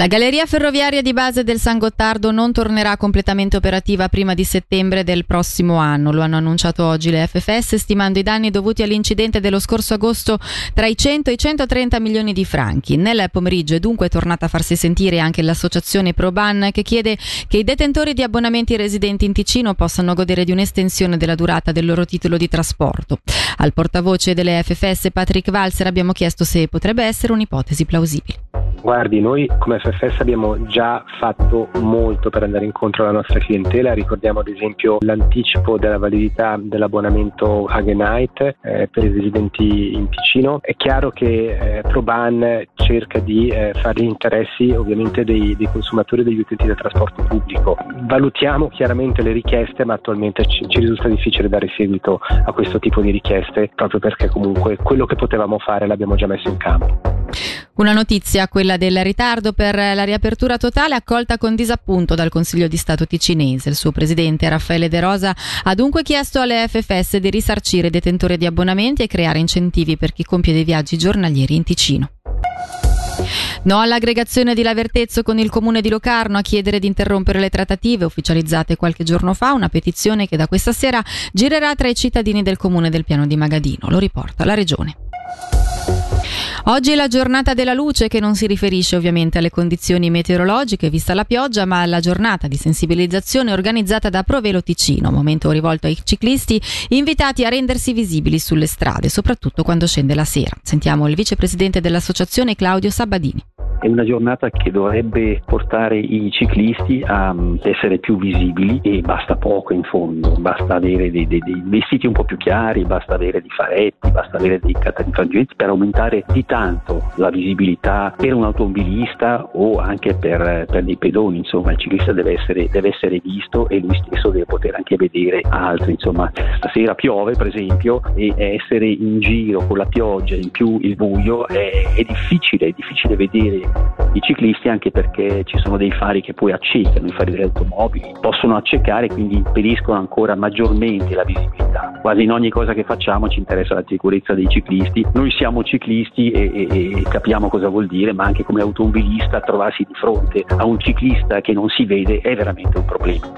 La galleria ferroviaria di base del San Gottardo non tornerà completamente operativa prima di settembre del prossimo anno. Lo hanno annunciato oggi le FFS, stimando i danni dovuti all'incidente dello scorso agosto tra i 100 e i 130 milioni di franchi. Nel pomeriggio è dunque tornata a farsi sentire anche l'associazione ProBan che chiede che i detentori di abbonamenti residenti in Ticino possano godere di un'estensione della durata del loro titolo di trasporto. Al portavoce delle FFS Patrick Valser abbiamo chiesto se potrebbe essere un'ipotesi plausibile. Guardi, noi come FFS abbiamo già fatto molto per andare incontro alla nostra clientela, ricordiamo ad esempio l'anticipo della validità dell'abbonamento Hagenite eh, per i residenti in Ticino. È chiaro che eh, ProBan cerca di eh, fare gli interessi ovviamente dei, dei, consumatori e degli utenti del trasporto pubblico. Valutiamo chiaramente le richieste, ma attualmente ci, ci risulta difficile dare seguito a questo tipo di richieste, proprio perché comunque quello che potevamo fare l'abbiamo già messo in campo. Una notizia, quella del ritardo per la riapertura totale, accolta con disappunto dal Consiglio di Stato ticinese. Il suo presidente Raffaele De Rosa ha dunque chiesto alle FFS di risarcire i detentori di abbonamenti e creare incentivi per chi compie dei viaggi giornalieri in Ticino. No all'aggregazione di Lavertezzo con il comune di Locarno a chiedere di interrompere le trattative ufficializzate qualche giorno fa, una petizione che da questa sera girerà tra i cittadini del comune del piano di Magadino. Lo riporta la regione. Oggi è la giornata della luce che non si riferisce ovviamente alle condizioni meteorologiche vista la pioggia, ma alla giornata di sensibilizzazione organizzata da Provelo Ticino, momento rivolto ai ciclisti invitati a rendersi visibili sulle strade, soprattutto quando scende la sera. Sentiamo il vicepresidente dell'associazione Claudio Sabadini. È una giornata che dovrebbe portare i ciclisti a mm, essere più visibili e basta poco in fondo, basta avere dei, dei, dei vestiti un po' più chiari, basta avere dei faretti, basta avere dei catalifrangenti per aumentare di tanto la visibilità per un automobilista o anche per, per dei pedoni, insomma il ciclista deve essere, deve essere, visto e lui stesso deve poter anche vedere altri, insomma stasera piove per esempio e essere in giro con la pioggia in più il buio è, è difficile, è difficile vedere i ciclisti anche perché ci sono dei fari che poi accecano, i fari delle automobili, possono accecare e quindi impediscono ancora maggiormente la visibilità. Quasi in ogni cosa che facciamo ci interessa la sicurezza dei ciclisti. Noi siamo ciclisti e, e, e capiamo cosa vuol dire, ma anche come automobilista trovarsi di fronte a un ciclista che non si vede è veramente un problema.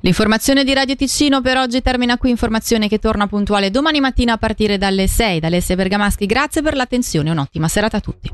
L'informazione di Radio Ticino per oggi termina qui, informazione che torna puntuale domani mattina a partire dalle 6 dalle 6 Bergamaschi. Grazie per l'attenzione, un'ottima serata a tutti.